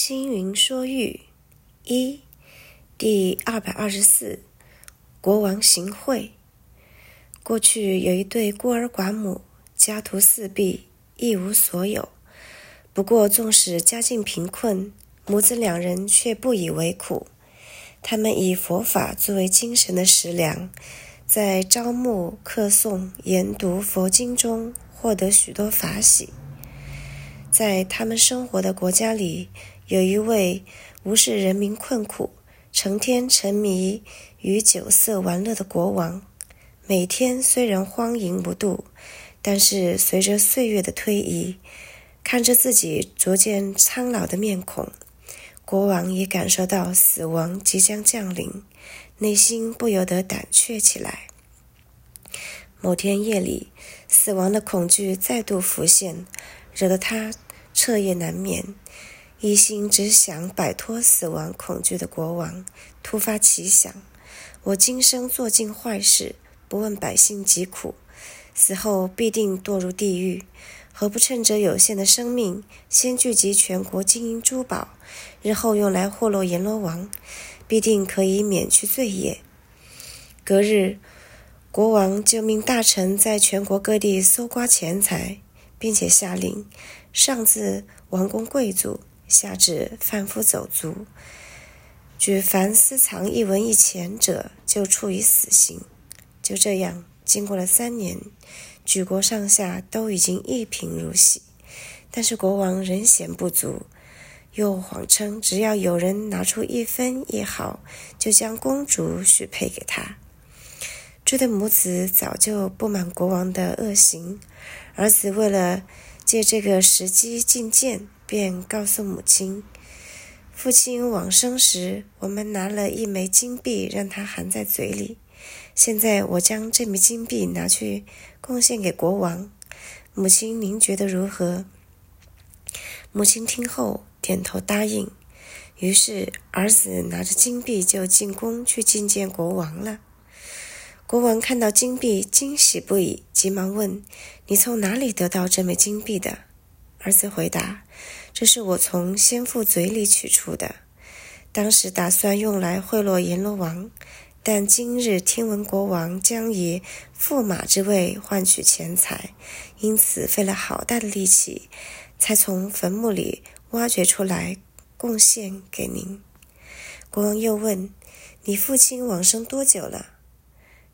星云说玉一第二百二十四，国王行贿。过去有一对孤儿寡母，家徒四壁，一无所有。不过，纵使家境贫困，母子两人却不以为苦。他们以佛法作为精神的食粮，在朝暮课诵、研读佛经中获得许多法喜。在他们生活的国家里，有一位无视人民困苦、成天沉迷于酒色玩乐的国王。每天虽然荒淫无度，但是随着岁月的推移，看着自己逐渐苍老的面孔，国王也感受到死亡即将降临，内心不由得胆怯起来。某天夜里，死亡的恐惧再度浮现，惹得他彻夜难眠。一心只想摆脱死亡恐惧的国王，突发奇想：我今生做尽坏事，不问百姓疾苦，死后必定堕入地狱。何不趁着有限的生命，先聚集全国金银珠宝，日后用来贿赂阎罗王，必定可以免去罪业。隔日，国王就命大臣在全国各地搜刮钱财，并且下令上至王公贵族。下至贩夫走卒，举凡私藏一文一钱者，就处以死刑。就这样，经过了三年，举国上下都已经一贫如洗。但是国王仍嫌不足，又谎称只要有人拿出一分一毫，就将公主许配给他。这对母子早就不满国王的恶行，儿子为了借这个时机进谏。便告诉母亲：“父亲往生时，我们拿了一枚金币，让他含在嘴里。现在我将这枚金币拿去贡献给国王。母亲，您觉得如何？”母亲听后点头答应。于是儿子拿着金币就进宫去觐见国王了。国王看到金币，惊喜不已，急忙问：“你从哪里得到这枚金币的？”儿子回答。这是我从先父嘴里取出的，当时打算用来贿赂阎罗王，但今日听闻国王将以驸马之位换取钱财，因此费了好大的力气，才从坟墓里挖掘出来贡献给您。国王又问：“你父亲往生多久了？”“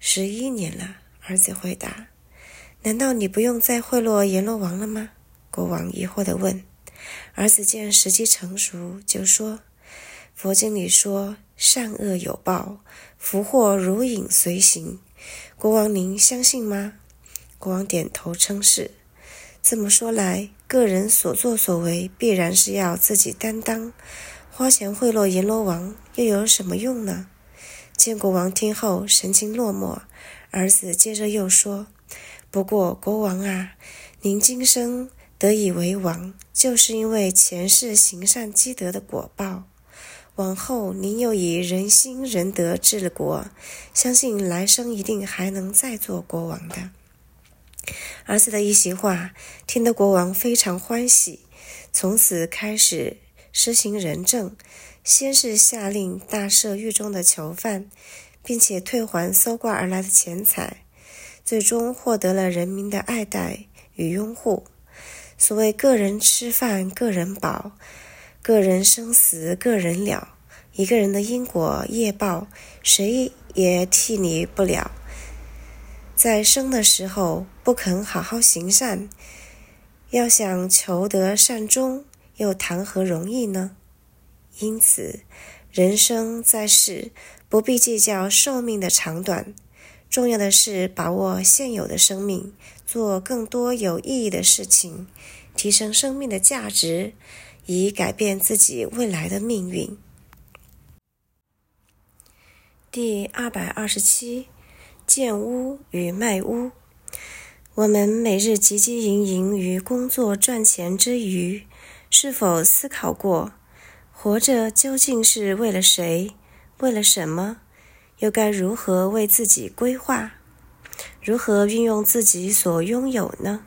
十一年了。”儿子回答。“难道你不用再贿赂阎罗王了吗？”国王疑惑地问。儿子见时机成熟，就说：“佛经里说，善恶有报，福祸如影随形。国王，您相信吗？”国王点头称是。这么说来，个人所作所为必然是要自己担当，花钱贿赂阎罗王又有什么用呢？见国王听后神情落寞，儿子接着又说：“不过，国王啊，您今生……”得以为王，就是因为前世行善积德的果报。往后您又以仁心仁德治了国，相信来生一定还能再做国王的。儿子的一席话，听得国王非常欢喜，从此开始施行仁政。先是下令大赦狱中的囚犯，并且退还搜刮而来的钱财，最终获得了人民的爱戴与拥护。所谓个人吃饭，个人饱；个人生死，个人了。一个人的因果业报，谁也替你不了。在生的时候不肯好好行善，要想求得善终，又谈何容易呢？因此，人生在世，不必计较寿命的长短，重要的是把握现有的生命。做更多有意义的事情，提升生命的价值，以改变自己未来的命运。第二百二十七，建屋与卖屋。我们每日汲汲营营于工作赚钱之余，是否思考过，活着究竟是为了谁？为了什么？又该如何为自己规划？如何运用自己所拥有呢？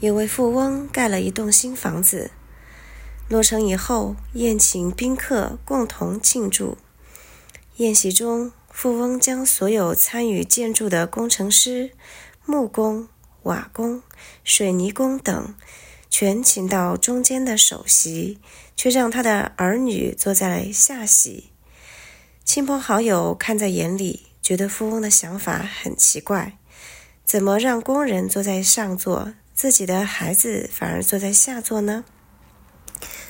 有位富翁盖了一栋新房子，落成以后，宴请宾客共同庆祝。宴席中，富翁将所有参与建筑的工程师、木工、瓦工、水泥工等全请到中间的首席，却让他的儿女坐在下席。亲朋好友看在眼里，觉得富翁的想法很奇怪：怎么让工人坐在上座，自己的孩子反而坐在下座呢？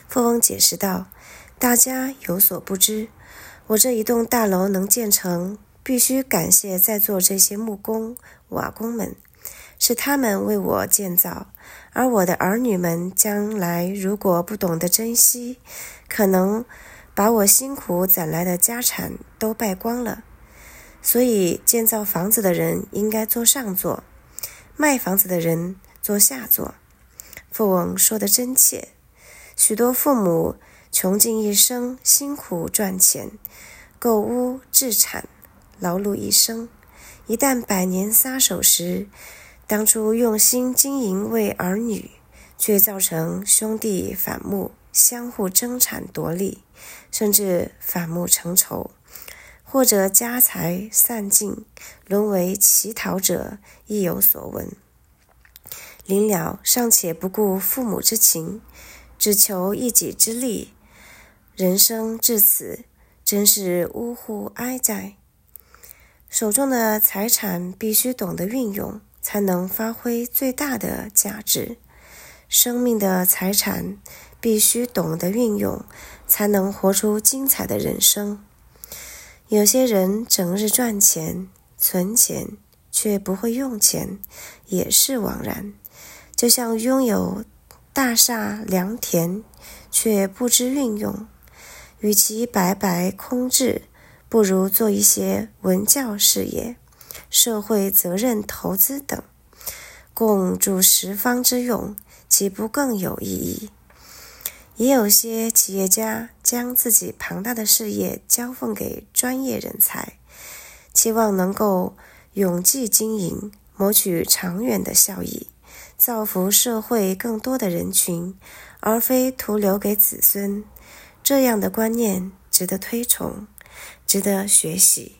富翁解释道：“大家有所不知。”我这一栋大楼能建成，必须感谢在座这些木工、瓦工们，是他们为我建造。而我的儿女们将来如果不懂得珍惜，可能把我辛苦攒来的家产都败光了。所以，建造房子的人应该坐上座，卖房子的人坐下座。富翁说得真切，许多父母。穷尽一生，辛苦赚钱，购屋置产，劳碌一生。一旦百年撒手时，当初用心经营为儿女，却造成兄弟反目，相互争产夺利，甚至反目成仇，或者家财散尽，沦为乞讨者，亦有所闻。临了尚且不顾父母之情，只求一己之利。人生至此，真是呜呼哀哉！手中的财产必须懂得运用，才能发挥最大的价值；生命的财产必须懂得运用，才能活出精彩的人生。有些人整日赚钱、存钱，却不会用钱，也是枉然。就像拥有大厦良田，却不知运用。与其白白空置，不如做一些文教事业、社会责任投资等，供诸十方之用，岂不更有意义？也有些企业家将自己庞大的事业交奉给专业人才，期望能够永继经营，谋取长远的效益，造福社会更多的人群，而非徒留给子孙。这样的观念值得推崇，值得学习。